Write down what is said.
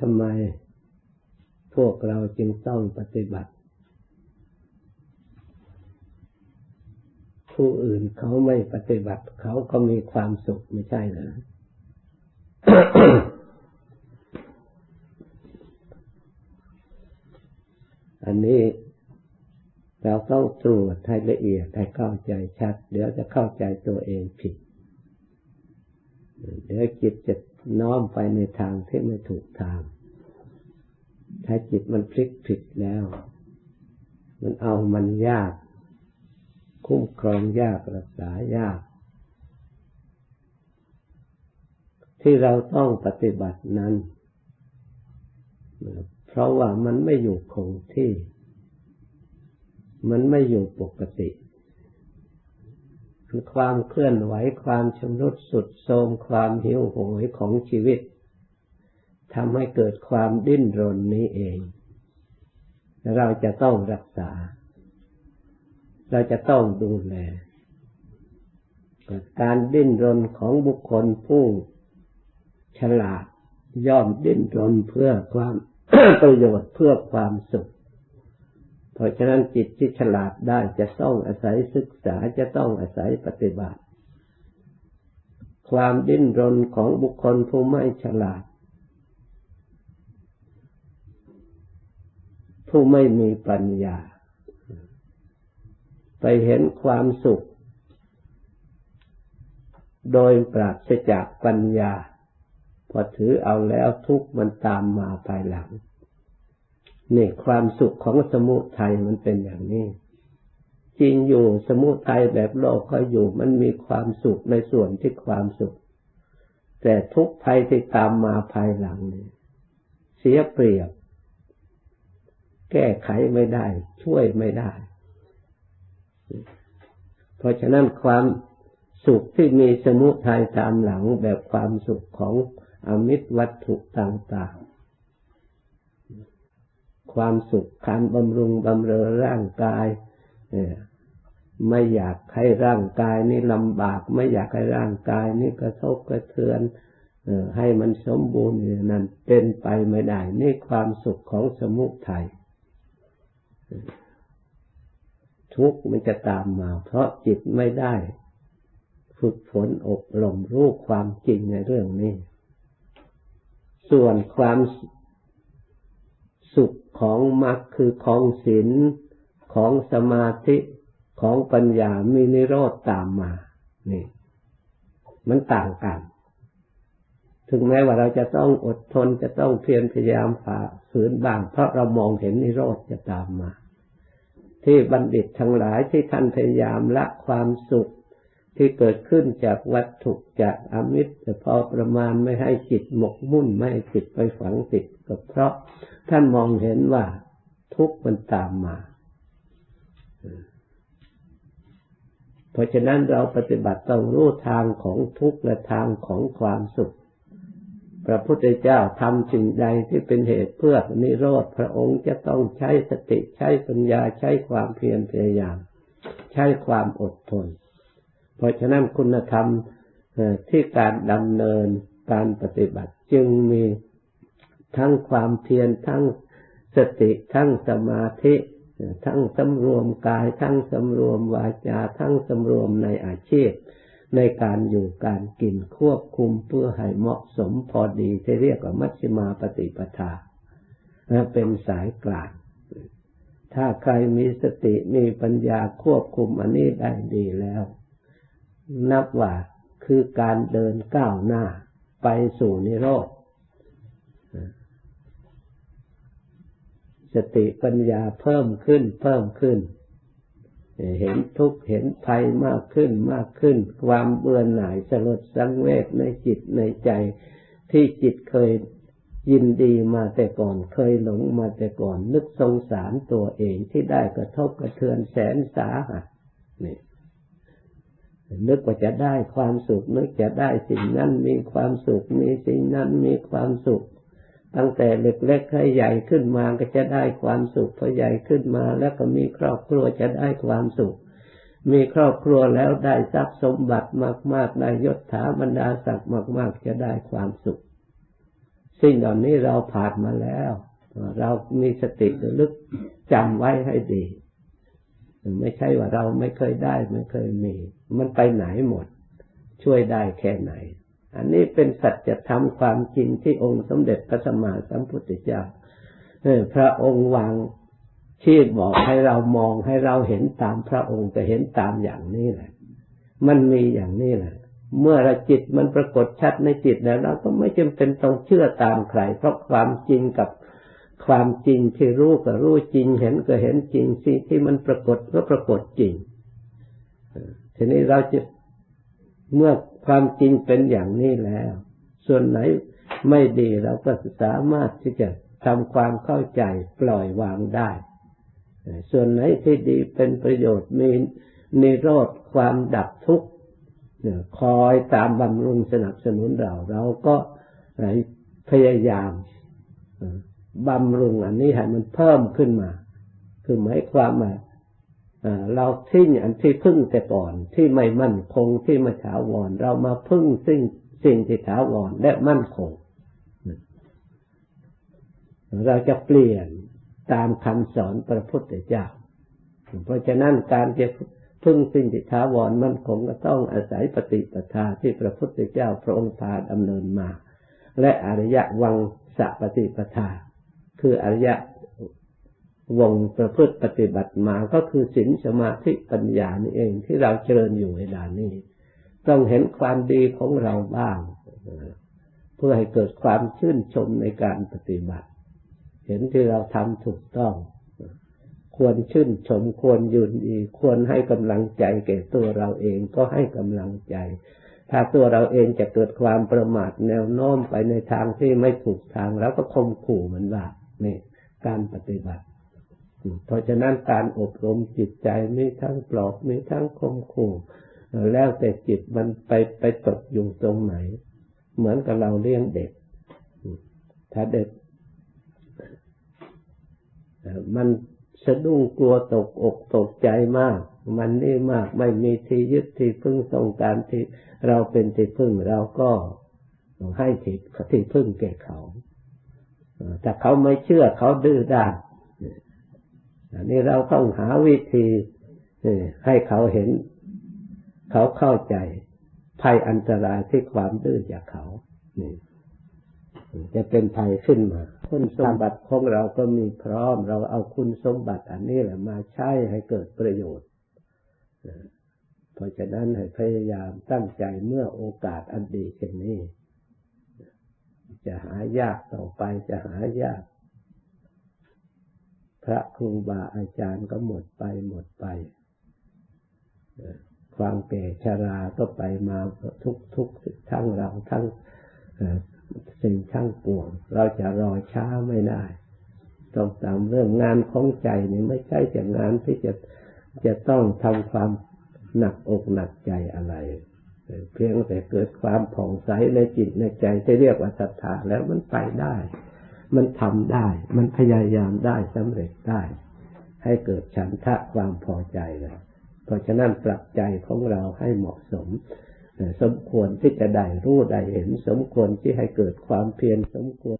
ทำไมพวกเราจึงต้องปฏิบัติ ผู้อื่นเขาไม่ปฏิบัติ เขาก็มีความสุขไม่ใช่เหรออันนี้เราต้องตรวจให้ละเอียดให้เข้าใจชัด เดี๋ยวจะเข้าใจตัวเองผิด เดี๋ยวจิตจะ น้อมไปในทางที่ไม่ถูกทาง ถ้าจิตมันพลิกผิดแล้ว มันเอามันยาก คุ้มครองยากรักษายาก ที่เราต้องปฏิบัตินั้น เพราะว่ามันไม่อยู่คงที่ มันไม่อยู่ปกติ คือความเคลื่อนไหวความชำรุดสุดโทรมความหิวโหยของชีวิตทำให้เกิดความดิ้นรนนี้เอง เราจะต้องรักษา เราจะต้องดูแลการดิ้นรนของบุคคลผู้ฉลาดย่อมดิ้นรนเพื่อความประโยชน์เพื่อความสุข เพราะฉะนั้นจิตที่ฉลาดได้จะต้องอาศัยศึกษาจะต้องอาศัยปฏิบัติ ความดิ้นรนของบุคคลผู้ไม่ฉลาด ผู้ไม่มีปัญญา ไปเห็นความสุข โดยปราศจากปัญญา พอถือเอาแล้วทุกมันตามมาภายหลัง นี่ความสุขของสมุทัยมันเป็นอย่างนี้ จริงอยู่สมุทัยแบบโลกก็อยู่มันมีความสุขในส่วนที่ความสุข แต่ทุกภัยที่ตามมาภายหลังนี่เสียเปรียบ แก้ไขไม่ได้ ช่วยไม่ได้ เพราะฉะนั้นความสุขที่มีสมุทัยตามหลังแบบความสุขของอมิตรวัตถุต่าง ความสุขการบำรุงบำเรอร่างกายไม่อยากให้ร่างกายนี้ลำบาก ไม่อยากให้ร่างกายนี้กระทบกระเทือนให้มันสมบูรณ์นั้นเป็นไปไม่ได้ นี่ความสุขของสมุทัยทุกข์มันจะตามมา เพราะจิตไม่ได้ฝึกฝนอบรมรู้ความจริงในเรื่องนี้ ส่วนความสุข ของมรรคคือของศีลของสมาธิของปัญญามีนิโรธตามมา นี่ มันต่างกัน ถึงแม้ว่าเราจะต้องอดทนจะต้องเพียรพยายามฝ่าฝืนบ้าง เพราะเรามองเห็นนิโรธจะตามมา ที่บัณฑิตทั้งหลายที่ท่านพยายามละความสุข ที่เกิดขึ้นจากวัตถุจากอมิตรแต่พอประมาณไม่ให้จิตหมกมุ่นไม่ให้จิตไปฝังติดก็เพราะท่านมองเห็นว่าทุกข์มันตามมา เพราะฉะนั้นเราปฏิบัติต้องรู้ทางของทุกข์และทางของความสุข พระพุทธเจ้าทำสิ่งใดที่เป็นเหตุเพื่อนิโรธพระองค์จะต้องใช้สติใช้ปัญญาใช้ความเพียรพยายาม ใช้ความอดทน เพราะฉะนั้นคุณธรรมที่การดำเนินการปฏิบัติจึงมีทั้งความเพียรทั้งสติทั้งสมาธิทั้งสำรวมกาย ทั้งสำรวมวาจา ทั้งสำรวมในอาชีพ ในการอยู่การกินควบคุมเพื่อให้เหมาะสมพอดีที่เรียกว่ามัชฌิมาปฏิปทาเป็นสายกลาง ถ้าใครมีสติมีปัญญาควบคุมอันนี้ได้ดีแล้ว นับว่าคือการเดินก้าวหน้าไปสู่นิโรธ สติปัญญาเพิ่มขึ้นเพิ่มขึ้น เห็นทุกข์เห็นภัยมากขึ้นมากขึ้น ความเบื่อหน่ายสลดสังเวชในจิตในใจที่จิตเคยยินดีมาแต่ก่อนเคยหลงมาแต่ก่อน นึกสงสารตัวเองที่ได้กระทบกระเทือนแสนสาหัสนี่ นึกว่าจะได้ความสุข นึกจะได้สิ่งนั้นมีความสุข มีสิ่งนั้นมีความสุข ตั้งแต่เล็กๆให้ใหญ่ขึ้นมาก็จะได้ความสุขพอใหญ่ขึ้นมา แล้วก็มีครอบครัวจะได้ความสุข มีครอบครัวแล้วได้ทรัพย์สมบัติมากๆได้ยศถาบรรดาศักดิ์มากๆ จะได้ความสุข สิ่งเหล่านี้เราผ่านมาแล้ว เรามีสติระลึกจำไว้ให้ดี ไม่ใช่ว่าเราไม่เคยได้ ไม่เคยมี มันไปไหนหมด ช่วยได้แค่ไหน อันนี้เป็นสัจธรรมความจริงที่องค์สมเด็จพระสัมมาสัมพุทธเจ้าพระองค์วางชี้บอกให้เรามองให้เราเห็นตามพระองค์จะเห็นตามอย่างนี้แหละ มันมีอย่างนี้แหละ เมื่อเราจิตมันปรากฏชัดในจิตแล้วเราก็ไม่จำเป็นต้องเชื่อตามใคร เพราะความจริงกับ ความจริงที่รู้ก็รู้จริง เห็นก็เห็นจริงสิ่งที่มันปรากฏก็ปรากฏจริงทีนี้เราจะเมื่อความจริงเป็นอย่างนี้แล้ว ส่วนไหนไม่ดีเราก็สามารถที่จะทำความเข้าใจปล่อยวางได้ ส่วนไหนที่ดีเป็นประโยชน์มีนิโรธความดับทุกข์คอยตามบำรุงสนับสนุนเรา เราก็พยายาม บำรุงอันนี้ให้มันเพิ่มขึ้นมา คือหมายความว่าเราทิ้งอันที่พึ่งแต่ก่อน ที่ไม่มั่นคงที่ไม่ถาวร เรามาพึ่งสิ่งสิ่งที่ถาวรและมั่นคง เราจะเปลี่ยนตามคำสอนพระพุทธเจ้า เพราะฉะนั้นการจะพึ่งสิ่งที่ถาวรมั่นคงก็ต้องอาศัยปฏิปทาที่พระพุทธเจ้าพระองค์พาดำเนินมา และอริยวังสัปฏิปทา คืออริยวงประพฤติปฏิบัติมาก็คือศีลสมาธิปัญญานี่เองที่เราเจริญอยู่เวลานี้ ต้องเห็นความดีของเราบ้าง เพื่อให้เกิดความชื่นชมในการปฏิบัติ เห็นที่เราทำถูกต้อง ควรชื่นชมควรยืนดี ควรให้กำลังใจแก่ตัวเราเองก็ให้กำลังใจ ถ้าตัวเราเองจะเกิดความประมาทแนวโน้มไปในทางที่ไม่ถูกทางแล้วก็คมขู่มันว่า นี่การปฏิบัติ เพราะฉะนั้นการอบรมจิตใจมีทั้งปลอบมีทั้งคมขู่แล้วแต่จิตมันไปไปตกอยู่ตรงไหน เหมือนกับเราเลี้ยงเด็ก ถ้าเด็ก มันสะดุ้งกลัวตกอกตกใจมาก มันนี่มากไม่มีที่ยึดที่พึ่งต้องการที่เราเป็นที่พึ่งเราก็ให้ที่ที่พึ่งแก่เขา ถ้าเขาไม่เชื่อเขาดื้อด้านอันนี้เราต้องหาวิธีให้เขาเห็น เขาเข้าใจภัยอันตรายที่ความดื้อจากเขาจะเป็นภัยขึ้นมา คุณสมบัติของเราก็มีพร้อม เราเอาคุณสมบัติอันนี้แหละมาใช้ให้เกิดประโยชน์ เพราะฉะนั้นให้พยายามตั้งใจเมื่อโอกาสอันดีเช่นนี้ จะหายากต่อไปจะหายาก พระครูบาอาจารย์ก็หมดไปหมดไปความแก่ชราก็ไปมาทุกทุกทั้งเราทั้งสิ่งทั้งปวง เราจะรอช้าไม่ได้ต้องตามเรื่องงานของใจนี่ไม่ใช่แต่งานที่จะจะต้องทำความหนักอกหนักใจอะไร เพียงแต่เกิดความผ่องใสในจิตในใจที่เรียกว่าศรัทธาแล้วมันไปได้ มันทำได้ มันพยายามได้สำเร็จได้ ให้เกิดฉันทะความพอใจเลยเพราะฉะนั้นปรับใจของเราให้เหมาะสม สมควรที่จะได้รู้ได้เห็น สมควรที่ให้เกิดความเพียรสมควร